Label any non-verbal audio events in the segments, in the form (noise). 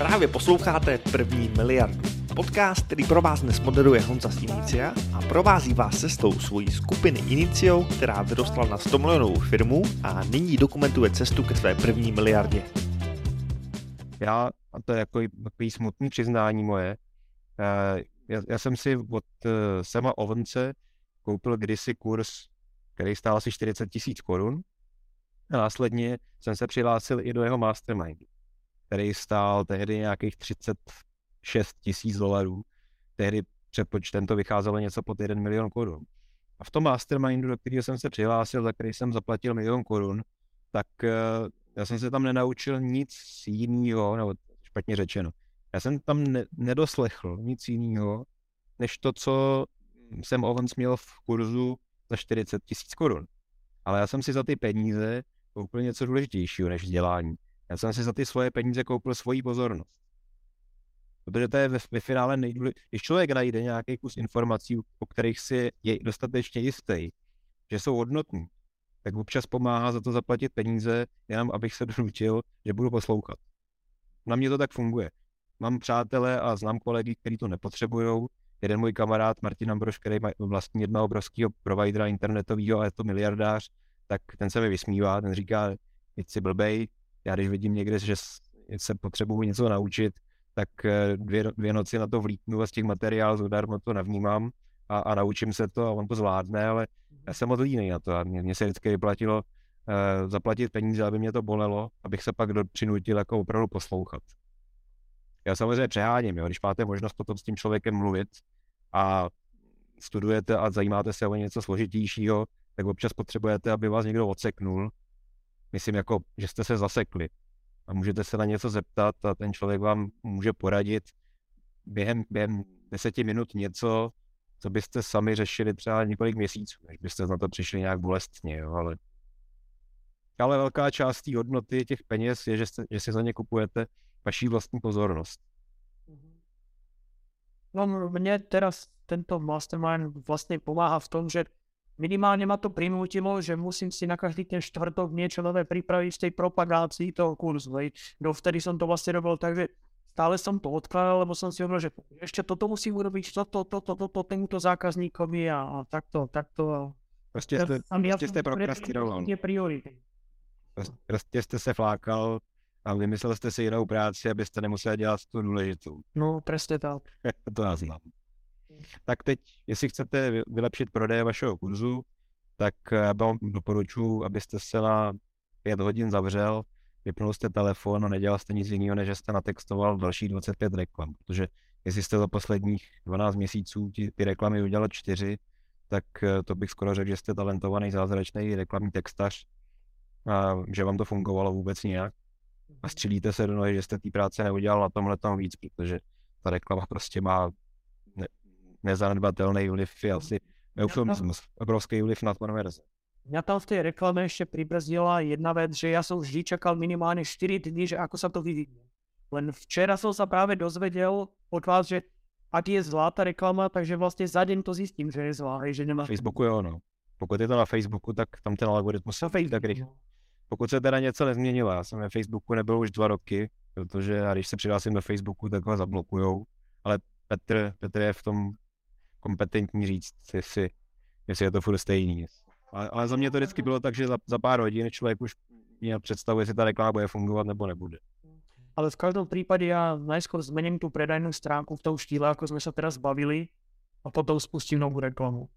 Právě posloucháte První miliardu. Podcast, který pro vás dnes moderuje Honza z a provází vás cestou svojí skupiny Inicio, která vyrostla na 100 milionovou firmu a nyní dokumentuje cestu ke své první miliardě. Já, a to je jako takový smutný přiznání moje, eh, já, já jsem si od uh, Sema Ovence koupil kdysi kurz, který stál asi 40 tisíc korun a následně jsem se přihlásil i do jeho mastermindu, který stál tehdy nějakých 36 tisíc dolarů. Tehdy předpočtem to vycházelo něco pod 1 milion korun. A v tom mastermindu, do kterého jsem se přihlásil, za který jsem zaplatil milion korun, tak uh, já jsem se tam nenaučil nic jiného, nebo špatně řečeno. Já jsem tam ne- nedoslechl nic jiného, než to, co jsem Owens měl v kurzu za 40 tisíc korun. Ale já jsem si za ty peníze koupil něco důležitějšího než vzdělání. Já jsem si za ty svoje peníze koupil svoji pozornost. Protože to je ve, ve finále nejdůležitější. Když člověk najde nějaký kus informací, o kterých si je dostatečně jistý, že jsou hodnotní, tak občas pomáhá za to zaplatit peníze, jenom abych se (laughs) donutil, že budu poslouchat. Na mě to tak funguje. Mám přátelé a znám kolegy, kteří to nepotřebují. Jeden můj kamarád Martin Ambroš, který má vlastní jednoho obrovského providera internetového a je to miliardář, tak ten se mi vysmívá, ten říká, jsi si blbej, já když vidím někde, že se potřebuji něco naučit, tak eh, dvě, dvě noci na to vlítnu a z těch materiálů zadarmo to navnímám a, a naučím se to a on to zvládne, ale já jsem moc línej na to a mě, mě se vždycky vyplatilo uh, zaplatit peníze, aby mě to bolelo, abych se pak do, přinutil jako opravdu poslouchat. Já samozřejmě přeháním, jo, když máte možnost potom s tím člověkem mluvit a studujete a zajímáte se o něco složitějšího, tak občas potřebujete, aby vás někdo odseknul. Myslím jako, že jste se zasekli a můžete se na něco zeptat a ten člověk vám může poradit během, během deseti minut něco, co byste sami řešili třeba několik měsíců, než byste na to přišli nějak bolestně, jo, ale ale velká část té hodnoty těch peněz je, že, jste, že si za ně kupujete vaší vlastní pozornost. No mne teraz tento mastermind vlastne pomáha v tom, že minimálne ma to prinútilo, že musím si na každý ten štvrtok niečo nové pripraviť v tej propagácii toho kurzu. Hej. Dovtedy som to vlastne robil tak, že stále som to odkladal, lebo som si hovoril, že ešte toto musím urobiť, toto, toto, toto, toto tomuto zákazníkovi a, a takto, takto. Prostě jste, prostě jste prokrastinoval. priority. Prostě jste se flákal a vymyslel jste si jinou práci, abyste nemuseli dělat tu důležitou. No, přesně tak. (laughs) to já znám. Tak teď, jestli chcete vylepšit prodej vašeho kurzu, tak já vám doporučuji, abyste se na pět hodin zavřel, vypnul jste telefon a nedělal jste nic jiného, než jste natextoval další 25 reklam, protože jestli jste za posledních 12 měsíců ty, ty reklamy udělal čtyři, tak eh, to bych skoro řekl, že jste talentovaný zázračný reklamní textař a že vám to fungovalo vůbec nějak. A střílíte se do nohy, že jste té práce neudělal na tomhle tam víc, protože ta reklama prostě má nezanedbatelný vliv, je asi eufemismus, obrovský vliv na konverze. Mňa tam v tej reklame ešte pribrzdila jedna vec, že ja som vždy čakal minimálne 4 dní, že ako sa to vyvinie. Len včera som sa práve dozvedel od vás, že ak je zlá ta reklama, takže vlastně za den to zjistím, že je zlá, že nemá... Facebooku jo, no. Pokud je to na Facebooku, tak tam ten algoritmus na Facebook, tak rychle. No. Pokud se teda něco nezměnilo, já jsem na Facebooku nebyl už dva roky, protože a když se přihlásím do Facebooku, tak ho zablokujou, ale Petr, Petr je v tom kompetentní říct, jestli, jestli je to furt stejný. Ale, ale za mě to vždycky bylo tak, že za, za pár hodin člověk už měl představu, jestli ta reklama bude fungovat nebo nebude. Ale v každém případě já najskôr zmením tu predajnou stránku v tom štýle, jako jsme se teraz bavili a potom spustím novou reklamu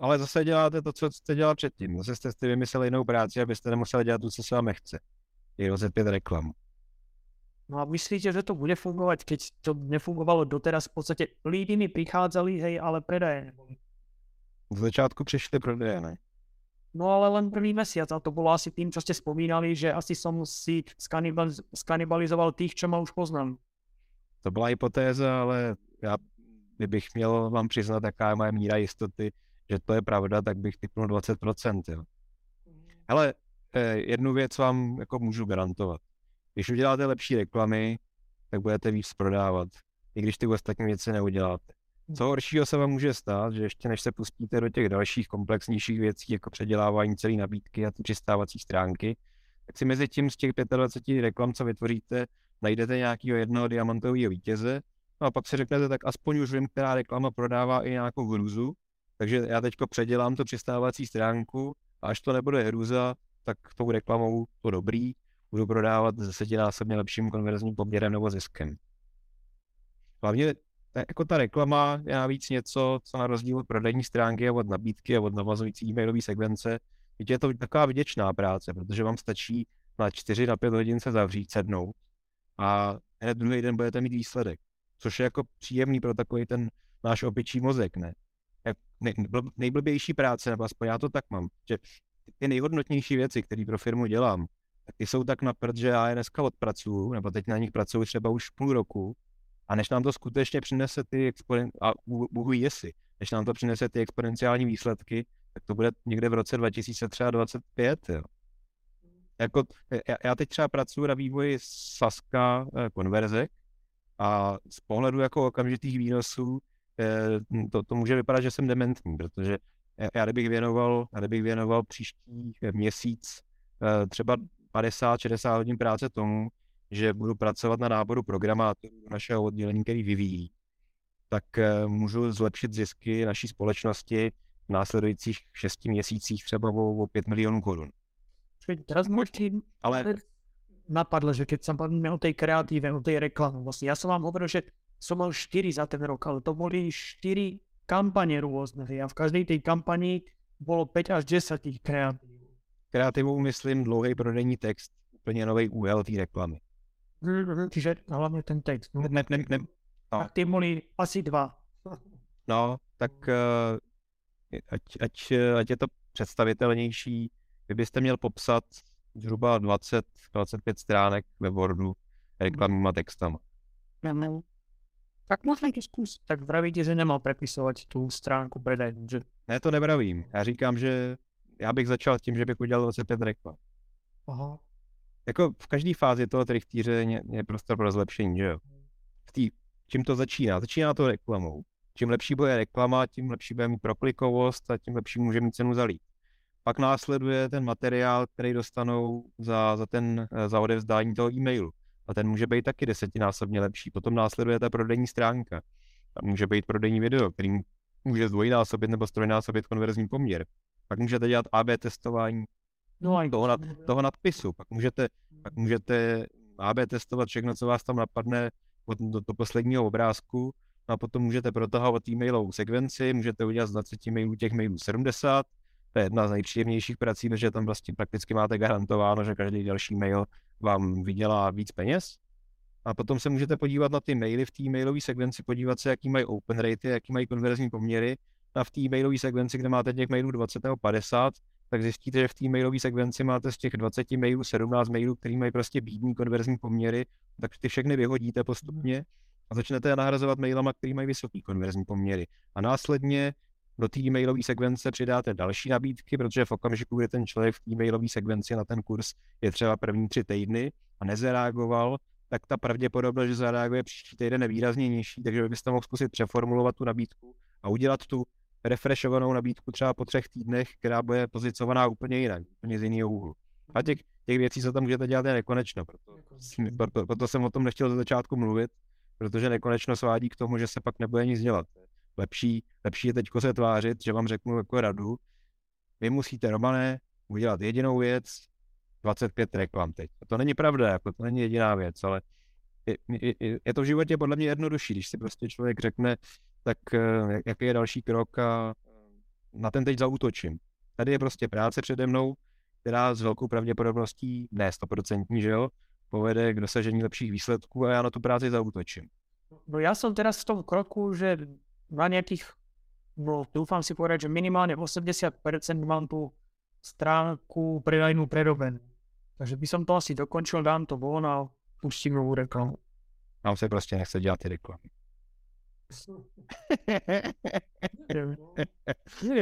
ale zase děláte to, co jste dělal předtím. Zase jste si vymysleli jinou práci, abyste nemuseli dělat to, co se vám nechce. Je pět reklam. No a myslíte, že to bude fungovat, keď to nefungovalo doteraz? V podstatě lidi mi přicházeli, hej, ale predaje neboli. V začátku přišli prodeje, ne? No ale len první mesiac a to bylo asi tým, co jste vzpomínali, že asi som si skanibalizoval tých, čo ma už poznám. To byla hypotéza, ale já, kdybych měl vám přiznat, jaká je moje míra jistoty, že to je pravda, tak bych typnul 20%. Jo. Ale eh, jednu věc vám jako můžu garantovat. Když uděláte lepší reklamy, tak budete víc prodávat, i když ty ostatní věci neuděláte. Co horšího se vám může stát, že ještě než se pustíte do těch dalších komplexnějších věcí, jako předělávání celé nabídky a ty přistávací stránky, tak si mezi tím z těch 25 reklam, co vytvoříte, najdete nějakého jednoho diamantového vítěze, no a pak si řeknete, tak aspoň už vím, která reklama prodává i nějakou hruzu, takže já teďko předělám tu přistávací stránku a až to nebude hruza, tak tou reklamou to dobrý, budu prodávat s desetinásobně lepším konverzním poměrem nebo ziskem. Hlavně jako ta reklama je navíc něco, co na rozdíl od prodejní stránky a od nabídky a od navazující e-mailové sekvence, je to taková vděčná práce, protože vám stačí na 4 na 5 hodin se zavřít, sednout a hned druhý den budete mít výsledek, což je jako příjemný pro takový ten náš opičí mozek, ne? ne nejblbější práce, nebo aspoň já to tak mám, že ty nejhodnotnější věci, které pro firmu dělám, tak ty jsou tak na prd, že já je dneska odpracuju, nebo teď na nich pracuju třeba už půl roku, a než nám to skutečně přinese ty exponen... a Bůh jestli, než nám to přinese ty exponenciální výsledky, tak to bude někde v roce 2025, jo. Jako, já, já teď třeba pracuji na vývoji Saska eh, konverzek a z pohledu jako okamžitých výnosů eh, to, to může vypadat, že jsem dementní, protože já kdybych věnoval, já kdybych věnoval příští měsíc eh, třeba 50-60 hodin práce tomu, že budu pracovat na náboru programátorů našeho oddělení, který vyvíjí, tak můžu zlepšit zisky naší společnosti v následujících šesti měsících třeba o, o 5 milionů korun. Ale... napadlo, že keď som bavíme o tej kreatíve, o tej reklame, vlastne ja som vám hovoril, že som mal 4 za ten rok, ale to boli 4 kampane rôzne. A v každej tej kampani bolo 5 až 10 tých kreatív. Kreativou myslím dlouhý prodejní text, úplně nový úhel té reklamy. Čiže hlavně ten text. Ne, ne, ne, ne. No. Tak ty boli asi dva. No, tak uh, ať, ať, ať je to představitelnější, vy byste měl popsat zhruba 20-25 stránek ve Wordu reklamníma textama. No, tak možná to zkus. Tak pravíte, že nemá prepisovat tu stránku predaj, že? Ne, to nevravím. Já říkám, že já bych začal tím, že bych udělal 25 reklam. Aha. Jako v každé fázi toho trichtýře je, je prostor pro zlepšení, že jo? V tý, čím to začíná? Začíná to reklamou. Čím lepší bude reklama, tím lepší bude mít proklikovost a tím lepší může mít cenu zalít. Pak následuje ten materiál, který dostanou za, za, ten, za odevzdání toho e-mailu. A ten může být taky desetinásobně lepší. Potom následuje ta prodejní stránka. A může být prodejní video, který může zdvojnásobit nebo strojnásobit konverzní poměr. Pak můžete dělat AB testování no, toho, nad, toho nadpisu. Pak můžete, pak můžete AB testovat všechno, co vás tam napadne od, do, do posledního obrázku. No a potom můžete protahovat e-mailovou sekvenci, můžete udělat z 20 mailů těch mailů 70, to je jedna z nejpříjemnějších prací, protože tam vlastně prakticky máte garantováno, že každý další mail vám vydělá víc peněz. A potom se můžete podívat na ty maily v té mailové sekvenci, podívat se, jaký mají open rate, jaký mají konverzní poměry. A v té mailové sekvenci, kde máte těch mailů 20 nebo 50, tak zjistíte, že v té mailové sekvenci máte z těch 20 mailů 17 mailů, který mají prostě bídní konverzní poměry, tak ty všechny vyhodíte postupně a začnete nahrazovat mailama, který mají vysoký konverzní poměry. A následně do té e-mailové sekvence přidáte další nabídky, protože v okamžiku, kdy ten člověk v e-mailové sekvenci na ten kurz je třeba první tři týdny a nezareagoval, tak ta pravděpodobnost, že zareaguje příští týden je výrazně nižší, takže byste mohl zkusit přeformulovat tu nabídku a udělat tu refreshovanou nabídku třeba po třech týdnech, která bude pozicovaná úplně jinak, úplně z jiného úhlu. A těch, těch věcí, co tam můžete dělat, je nekonečno. Proto, proto, proto jsem o tom nechtěl ze začátku mluvit, protože nekonečno svádí k tomu, že se pak nebude nic dělat lepší, lepší je teď se tvářit, že vám řeknu jako radu, vy musíte, Romané, udělat jedinou věc, 25 reklam teď. A to není pravda, jako to není jediná věc, ale je, je, je to v životě podle mě jednodušší, když si prostě člověk řekne, tak eh, jaký je další krok a na ten teď zautočím. Tady je prostě práce přede mnou, která s velkou pravděpodobností, ne stoprocentní, že jo, povede k dosažení lepších výsledků a já na tu práci zautočím. No já jsem teraz v tom kroku, že na nejakých, no dúfam si povedať, že minimálne 80% mám tú stránku predajnú prerobenú. Takže by som to asi dokončil, dám to von a pustím novú reklamu. Nám se prostě nechce dělat ty reklamy.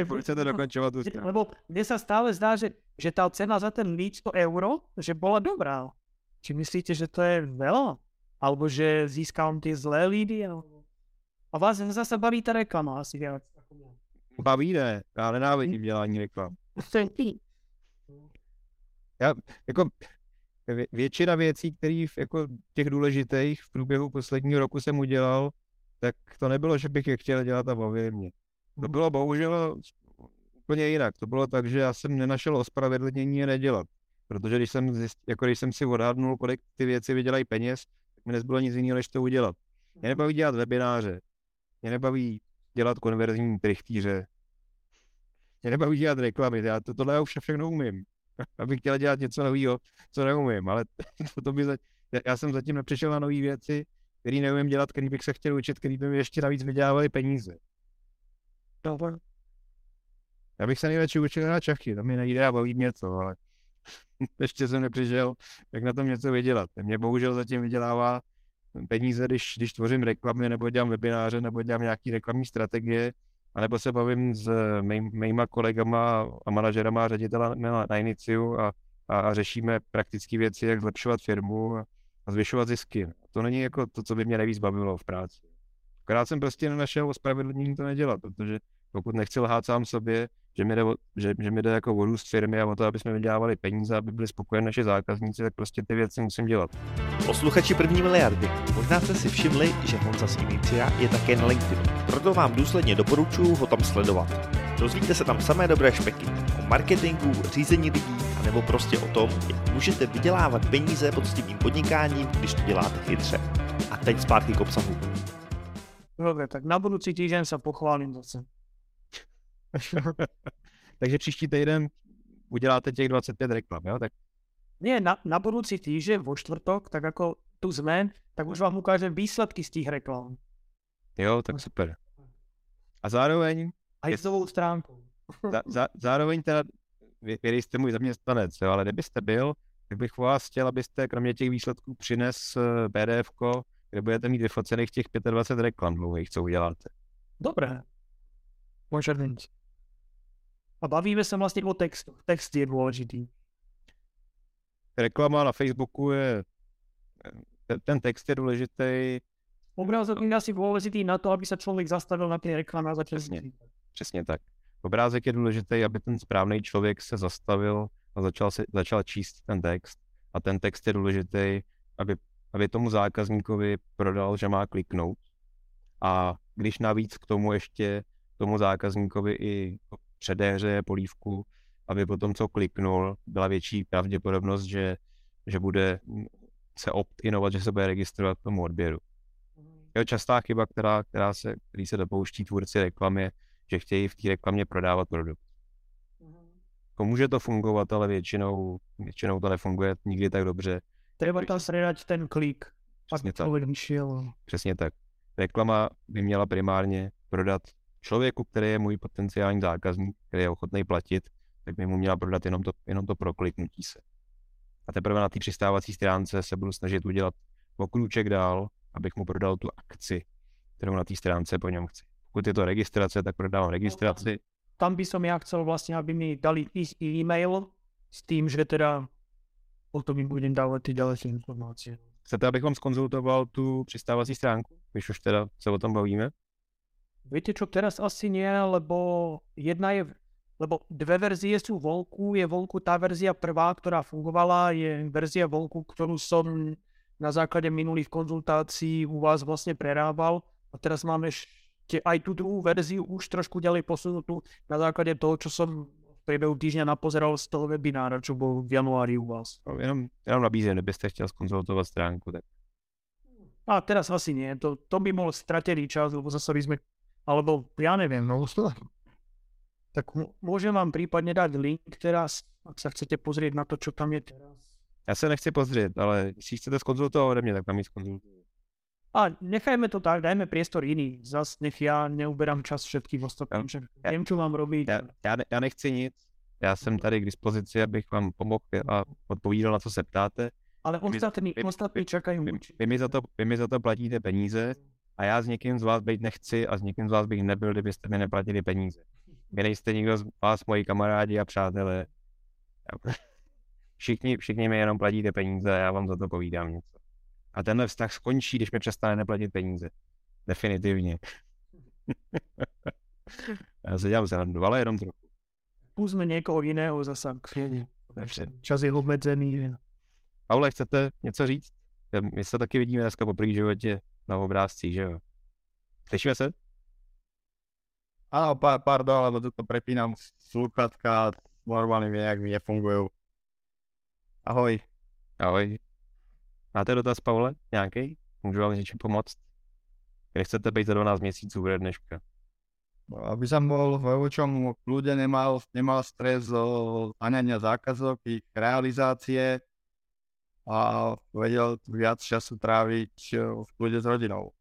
Proč to dokončovat tu Lebo mne sa stále zdá, že, že tá cena za ten lead 100 euro, že bola dobrá. Či myslíte, že to je veľa? Alebo že získam tie zlé lídy? Alebo... A vás zase baví ta reklama asi viac. Baví ne, já nenávidím dělání reklam. Já, jako, většina věcí, které jako těch důležitých v průběhu posledního roku jsem udělal, tak to nebylo, že bych je chtěl dělat a bavili mě. To mhm. bylo bohužel úplně jinak. To bylo tak, že já jsem nenašel ospravedlnění je nedělat. Protože když jsem, zjist, jako když jsem si odhadnul, kolik ty věci vydělají peněz, tak mi nezbylo nic jiného, než to udělat. Mě nebaví dělat webináře, mě nebaví dělat konverzní trichtýře, mě nebaví dělat reklamy, já to, tohle já už všechno umím. (laughs) Abych chtěl dělat něco nového, co neumím, ale (laughs) to, to by za, já jsem zatím nepřišel na nové věci, který neumím dělat, který bych se chtěl učit, který by mi ještě navíc vydělávali peníze. Dobře. Já bych se nejradši učil na čachy, to mi nejde a baví mě to, ale (laughs) ještě jsem nepřišel, jak na tom něco vydělat. Mě bohužel zatím vydělává peníze, když, když tvořím reklamy, nebo dělám webináře, nebo dělám nějaké reklamní strategie, anebo se bavím s mý, mýma kolegama a manažerama a ředitela na, na Iniciu a, a, a řešíme praktické věci, jak zlepšovat firmu a, a zvyšovat zisky. To není jako to, co by mě nejvíc bavilo v práci. Akorát jsem prostě nenašel ospravedlnění to nedělat, protože pokud nechci lhát sám sobě, že mi jde, že, že mi jde jako o růst firmy a o to, aby jsme vydělávali peníze, aby byli spokojeni naši zákazníci, tak prostě ty věci musím dělat. Posluchači první miliardy, možná jste si všimli, že Honza z Inicia je také na LinkedInu. Proto vám důsledně doporučuji ho tam sledovat. Dozvíte se tam samé dobré špeky o marketingu, řízení lidí, nebo prostě o tom, jak můžete vydělávat peníze poctivým podnikáním, když to děláte chytře. A teď zpátky k obsahu. Dobře, tak na budoucí týden se pochválím zase. (laughs) Takže příští týden uděláte těch 25 reklam, jo? Tak... Nie, na, na budoucí týden, vo čtvrtok, tak jako tu zmen, tak už vám ukážem výsledky z těch reklam. Jo, tak super. A zároveň... A jistovou stránku. za, (laughs) za, zároveň teda, vy, vy jste můj zaměstnanec, jo, ale kdybyste byl, tak bych vás chtěl, abyste kromě těch výsledků přines eh, pdf kde budete mít vyfocených těch 25 reklam dlouhých, co uděláte. Dobré. Být. A bavíme se vlastně o textu. Text je důležitý. Reklama na Facebooku je, ten text je důležitý. Obrázek je asi důležitý na to, aby se člověk zastavil na ty reklamy a začal Přesně, tak. Obrázek je důležitý, aby ten správný člověk se zastavil a začal, si, začal číst ten text. A ten text je důležitý, aby, aby tomu zákazníkovi prodal, že má kliknout. A když navíc k tomu ještě tomu zákazníkovi i předehře polívku, aby potom, co kliknul, byla větší pravděpodobnost, že, že bude se opt-inovat, že se bude registrovat k tomu odběru. Je častá chyba, která, která se, který se dopouští tvůrci reklamy, že chtějí v té reklamě prodávat produkt. Jako může to fungovat, ale většinou, většinou to nefunguje nikdy tak dobře. Treba tam sredať ten klik. Přesně tak. Přesně tak. Reklama by měla primárně prodat člověku, který je můj potenciální zákazník, který je ochotný platit, tak by mu měla prodat jenom to, jenom to prokliknutí se. A teprve na té přistávací stránce se budu snažit udělat o krůček dál, abych mu prodal tu akci, kterou na té stránce po něm chci. Pokud je to registrace, tak prodávám registraci. Tam by som ja chcel vlastně, aby mi dali e-mail s tím, že teda o tom jim budem dávat ty další informace. Chcete, abych vám skonzultoval tu přistávací stránku, když už teda se o tom bavíme? Viete čo, teraz asi nie, lebo jedna je, lebo dve verzie sú Volku. Je Volku tá verzia prvá, ktorá fungovala, je verzia Volku, ktorú som na základe minulých konzultácií u vás vlastne prerábal. A teraz máme ešte aj tú druhú verziu už trošku ďalej posunutú na základe toho, čo som v priebehu týždňa napozeral z toho webinára, čo bol v januári u vás. No, jenom, jenom nabízím, kdybyste chtěl skonzultovat stránku, tak a teraz asi nie, to, to by bol stratený čas, lebo zase by sme alebo ja neviem, no (laughs) tak môžem vám prípadne dať link teraz, ak sa chcete pozrieť na to, čo tam je teraz. Já se nechci pozrieť, ale si chcete skonzultovat ode mě, tak tam ji skonzultuju. A nechajme to tak, dajme priestor iný. Zas nech já neuberám čas všetkým ostatným, že já, vím, co mám robiť. Já, já, ne, já nechci nic. Já jsem tady k dispozici, abych vám pomohl a odpovídal na co se ptáte. Ale ostatní, vy, ostatní čekají. Vy, vy, mi za to, vy mi za to platíte peníze a já s někým z vás být nechci a s někým z vás bych nebyl, kdybyste mi neplatili peníze. Vy nejste nikdo z vás moji kamarádi a přátelé. (laughs) Všichni, všichni mi jenom platíte peníze a já vám za to povídám něco. A tenhle vztah skončí, když mi přestane neplatit peníze. Definitivně. (laughs) já se dělám srandu, ale jenom trochu. Půjďme někoho jiného zase k Čas je obmedzený. Paule, chcete něco říct? My se taky vidíme dneska po první životě na obrázcích, že jo? Slyšíme se? Áno, pardon, lebo tu prepínam sluchatka, normálne nejak mi nefungujú. Ahoj. Ahoj. Máte dotaz, Paule? Nějaký? Můžu vám něčím pomoct? Kde chcete být za 12 měsíců bude dneška? No, aby som bol v čom ľudia nemal, nemal stres zo zaňania zákazok, ich realizácie a vedel viac času tráviť v kľude s rodinou.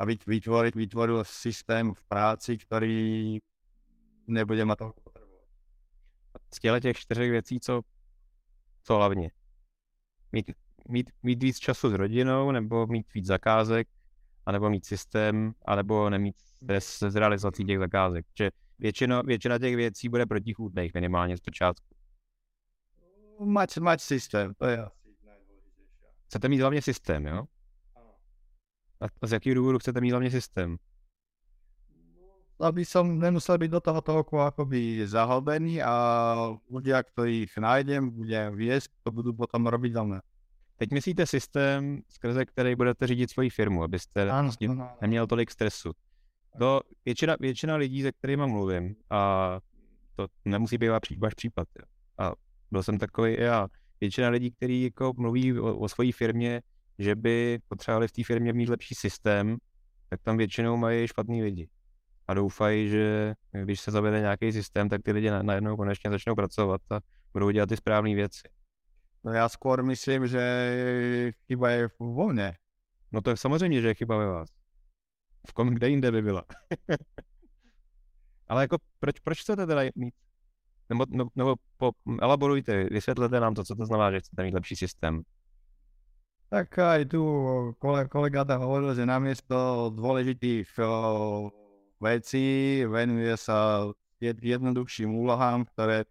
A vytvoriť, vytvoril systém v práci, ktorý nebude mať toľko potrebovať. Z těch čtyřech věcí, co, co hlavně? Mít, mít, mít víc času s rodinou, nebo mít víc zakázek, anebo mít systém, anebo nemít stres z realizací těch zakázek. Že většina, většina těch věcí bude protichůdných minimálně z počátku. Mať, mať systém, to je. Chcete mít hlavně systém, jo? A z jakého důvodu chcete mít hlavně systém? Aby som nemusel byť do toho toľko akoby zahlbený a ľudia, ktorých nájdem, budem viesť, to budú potom robiť za mňa. Teď myslíte systém, skrze který budete řídit svoji firmu, abyste ano, ano, ano. neměl tolik stresu. To většina, většina lidí, se kterými mluvím, a to nemusí být váš případ. Jo. A byl jsem takový i já. Většina lidí, kteří jako mluví o, o své firmě, že by potřebovali v té firmě mít lepší systém, tak tam většinou mají špatný lidi. A doufají, že když se zavede nějaký systém, tak ty lidi najednou konečně začnou pracovat a budou dělat ty správné věci. No já skôr myslím, že chyba je vo mne. No to je samozřejmě, že je chyba ve vás. V kom, kde jinde by byla. (laughs) Ale jako proč, proč chcete teda mít? Nebo, no, nebo po, elaborujte, vysvětlete nám to, co to znamená, že chcete mít lepší systém. Tak aj tu kolega tam hovoril, že namiesto dôležitých vecí venuje sa jednoduchším úlohám, ktoré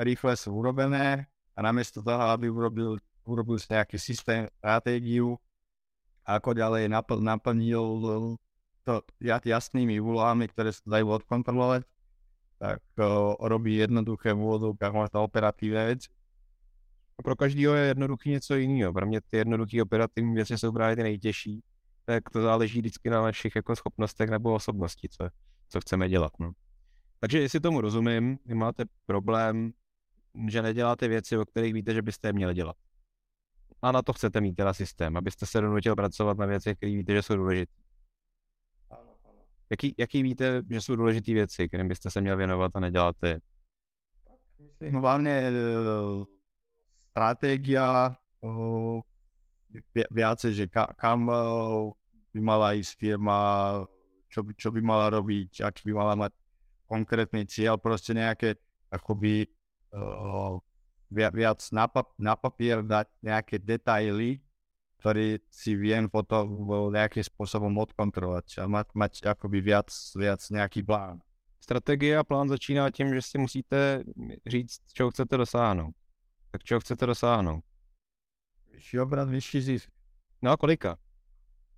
rýchle sú urobené a namiesto toho, aby urobil, urobil si nejaký systém, stratégiu, ako ďalej napl, naplnil to jasnými úlohami, ktoré sa dajú odkontrolovať, tak uh, robí jednoduché v úvodovkách možno operatívne veci. Pro každého je jednoduchý něco jiného. Pro mě ty jednoduché operativní věci jsou právě ty nejtěžší. Tak to záleží vždycky na našich jako schopnostech nebo osobnosti, co, co chceme dělat. No. Takže jestli tomu rozumím, vy máte problém že neděláte věci, o kterých víte, že byste je měli dělat. A na to chcete mít teda systém, abyste se donutil pracovat na věcech, které víte, že jsou důležité. Jaký, jaký víte, že jsou důležité věci, kterým byste se měl věnovat a neděláte? No hlavně strategia, viacej, že kam by mala ísť firma, čo by, čo by mala robiť, aký by mala mať konkrétny cieľ, proste nejaké akoby uh, viac na, pap- na papier dať nejaké detaily, ktoré si viem potom nejakým spôsobom odkontrolovať a mať, mať akoby viac, viac nejaký plán. Strategie a plán začíná tím, že si musíte říct, čeho chcete dosáhnout. Tak čeho chcete dosáhnout? Vyšší obrat, vyšší zisk. No a kolika?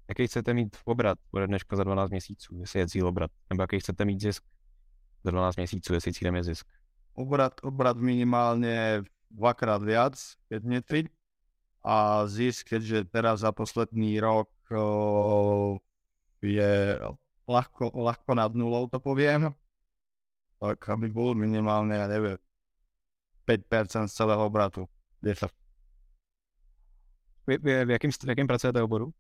Jaký chcete mít obrat bude dneška za 12 měsíců, jestli je cíl obrat? Nebo jaký chcete mít zisk za 12 měsíců, jestli cílem je zisk? Obrat, obrat minimálne dvakrát viac, keď nie tri. A zisk, keďže teraz za posledný rok o, je ľahko, ľahko nad nulou, to poviem, tak aby bol minimálne, ja neviem, 5% z celého obratu. 10. Vy, vy, v, jakým, v jakém pracujete oboru?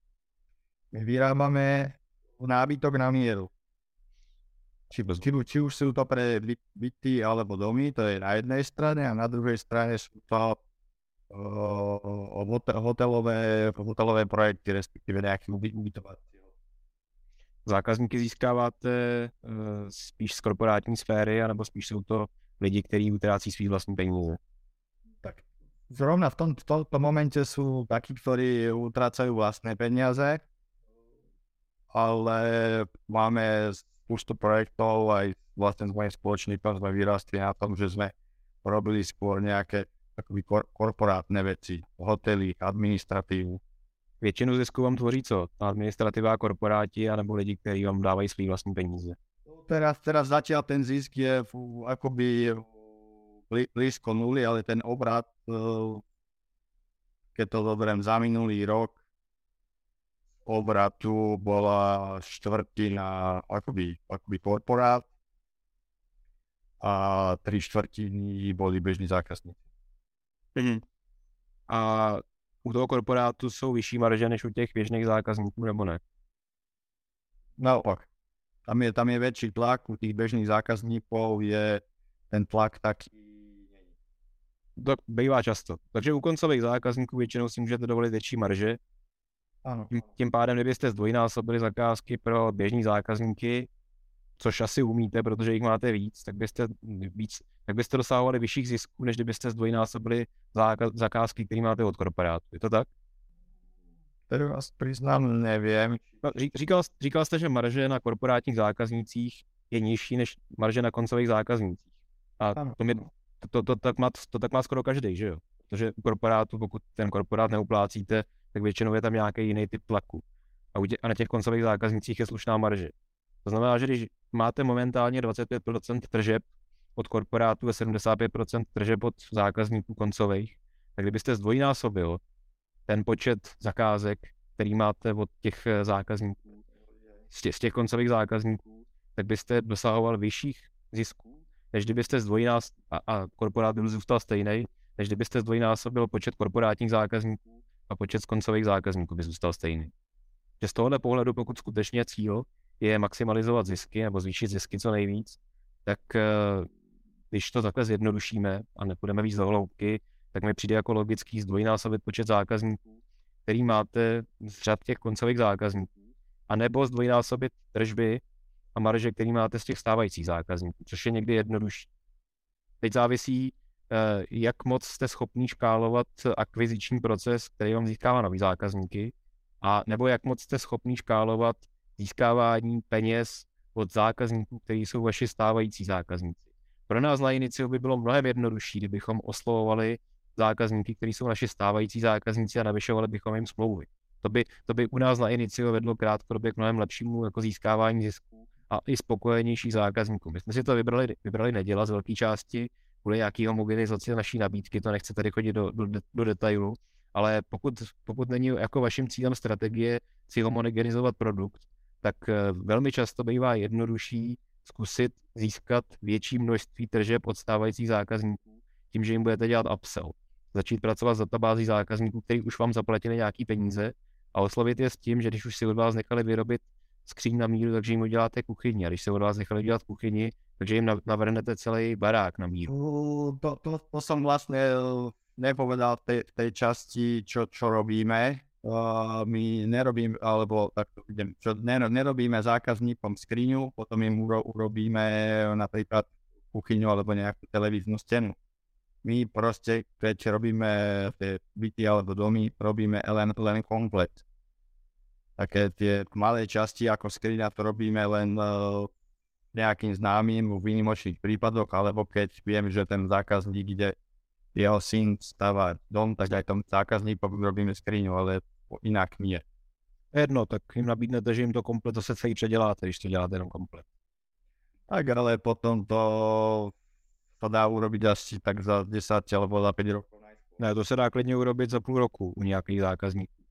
My vyrábame nábytok na mieru. Či, či, či už sú to pre byty alebo domy, to je na jednej strane a na druhej strane sú to uh, hotelové, hotelové projekty, respektíve nejaké ubytovací. Zákazníky získáváte uh, spíš z korporátní sféry, anebo spíš jsou to lidi, kteří utrácí svý vlastní peníze? Tak zrovna v, tom, v tomto momente sú takí, ktorí utrácajú vlastné peniaze, ale máme spústu projektov, aj vlastne s mojim spoločníkom sme vyrastli na tom, že sme robili skôr nejaké takový kor- korporátne veci, hotely, administratívu. Většinu zisku vám tvoří co? Administrativa, korporáti, anebo lidi, kteří vám dávají svý vlastní peníze? Teraz, teraz zatiaľ ten zisk je akoby blízko nuly, ale ten obrad keď to zoberiem za minulý rok, obratu bola štvrtina akoby, akoby korporát a tri štvrtiny boli bežní zákazníci. Mm. A u toho korporátu jsou vyšší marže než u těch běžných zákazníků, nebo ne? Naopak. Tam je, tam je väčší tlak, u tých bežných zákazníků je ten tlak taký to bývá často. Takže u koncových zákazníků většinou si můžete dovolit větší marže. Ano. Tím, pádem, kdybyste zdvojnásobili zakázky pro běžní zákazníky, což asi umíte, protože jich máte víc, tak byste, víc, tak byste dosahovali vyšších zisků, než kdybyste zdvojnásobili zakázky, které máte od korporátu. Je to tak? To vás přiznám, nevím. No, říkal, říkal jste, že marže na korporátních zákaznících je nižší než marže na koncových zákaznících. A to, mi, to, to, to, tak má, to tak má skoro každý, že jo? Protože korporátu, pokud ten korporát neuplácíte, tak většinou je tam nějaký jiný typ tlaku. A, tě, a na těch koncových zákaznicích je slušná marže. To znamená, že když máte momentálně 25% tržeb od korporátu a 75% tržeb od zákazníků koncových, tak kdybyste zdvojnásobil ten počet zakázek, který máte od těch eh, zákazníků, z těch, z těch koncových zákazníků, tak byste dosahoval vyšších zisků, než kdybyste zdvojnás a, a korporát by zůstal stejný, než kdybyste zdvojnásobil počet korporátních zákazníků a počet koncových zákazníků by zůstal stejný. Že z tohohle pohledu, pokud skutečně cíl je maximalizovat zisky nebo zvýšit zisky co nejvíc, tak eh, když to takhle zjednodušíme a nepůjdeme víc do hloubky, tak mi přijde jako logický zdvojnásobit počet zákazníků, který máte z řad těch koncových zákazníků, anebo zdvojnásobit tržby a marže, který máte z těch stávajících zákazníků, což je někdy jednodušší. Teď závisí, jak moc jste schopný škálovat akviziční proces, který vám získává nový zákazníky, a nebo jak moc jste schopný škálovat získávání peněz od zákazníků, kteří jsou vaši stávající zákazníci. Pro nás na Inicio by bylo mnohem jednodušší, kdybychom oslovovali zákazníky, kteří jsou naši stávající zákazníci a navyšovali bychom jim smlouvy. To by, to by u nás na Inicio vedlo krátkodobě k mnohem lepšímu jako získávání zisků a i spokojenější zákazníků. My jsme si to vybrali, vybrali neděla z velké části kvůli nějaký homogenizaci naší nabídky, to nechci tady chodit do, do, do detailu, ale pokud, pokud není jako vaším cílem strategie si homogenizovat produkt, tak eh, velmi často bývá jednodušší zkusit získat větší množství tržeb od stávajících zákazníků tím, že jim budete dělat upsell. Začít pracovat s databází zákazníků, kteří už vám zaplatili nějaký peníze a oslovit je s tím, že když už si od vás nechali vyrobit skříň na míru, takže jim uděláte kuchyni. A když se od vás nechali dělat kuchyni, takže jim navrhnete celý barák na míru. To, to, to som vlastne eh, nepovedal v v tej časti, čo, čo robíme. Uh, my nerobíme, alebo tak idem, čo, nerobíme zákazníkom skriňu, potom im uro, urobíme napríklad kuchyňu alebo nejakú televíznu stenu. My proste, keď robíme tie byty alebo domy, robíme len, len komplet. Také tie malé časti ako skriňa to robíme len uh, nejakým známym v výnimočných prípadoch, alebo keď viem, že ten zákazník ide jeho syn stavá dom, tak aj tom zákazníkovi robíme skriňu, ale jinak nie. Jedno, tak jim nabídnete, že jim to komplet zase celý předěláte, když to děláte jenom komplet. Tak ale potom to, to dá urobit asi tak za 10 alebo za 5 rokov. Ne, to se dá klidně urobit za půl roku u nějakých zákazníků.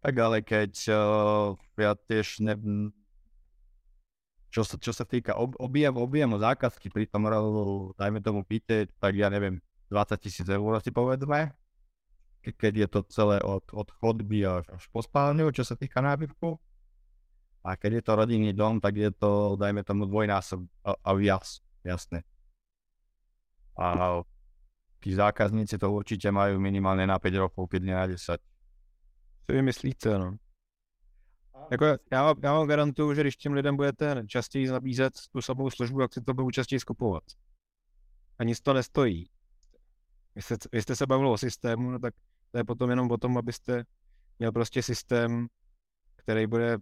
Tak ale keď uh, ja tiež ne, čo sa, čo sa týka ob, objem, objemu zákazky pri tom, dajme tomu byte, tak ja neviem, 20 tisíc eur si povedme, keď je to celé od, od chodby až, až po spálňu, čo sa týka nábytku. A keď je to rodinný dom, tak je to, dajme tomu, dvojnásob a, a viac, jasné. A tí zákazníci to určite majú minimálne na 5 rokov, keď nie na 10. Co vy myslíte, no? Jako já, já vám garantuju, že když těm lidem budete častěji nabízet tu samou službu, jak si to budou častěji skupovat. A nic to nestojí. Vy jste, vy jste se bavili o systému, no tak to je potom jenom o tom, abyste měl prostě systém, který bude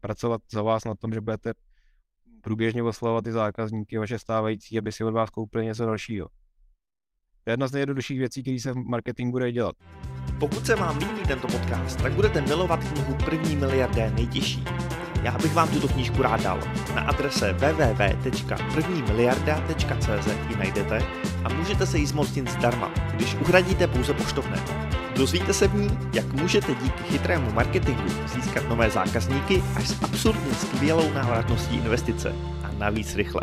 pracovat za vás na tom, že budete průběžně oslavovat ty zákazníky vaše stávající, aby si od vás koupili něco dalšího. To je jedna z nejjednodušších věcí, které se v marketingu bude dělat. Pokud se vám líbí tento podcast, tak budete milovat knihu První miliardé nejtěžší. Já bych vám tuto knížku rád dal. Na adrese www.prvnimiliarda.cz ji najdete a můžete se jí zmocnit zdarma, když uhradíte pouze poštovné. Dozvíte se v ní, jak můžete díky chytrému marketingu získat nové zákazníky až s absurdně skvělou návratností investice a navíc rychle.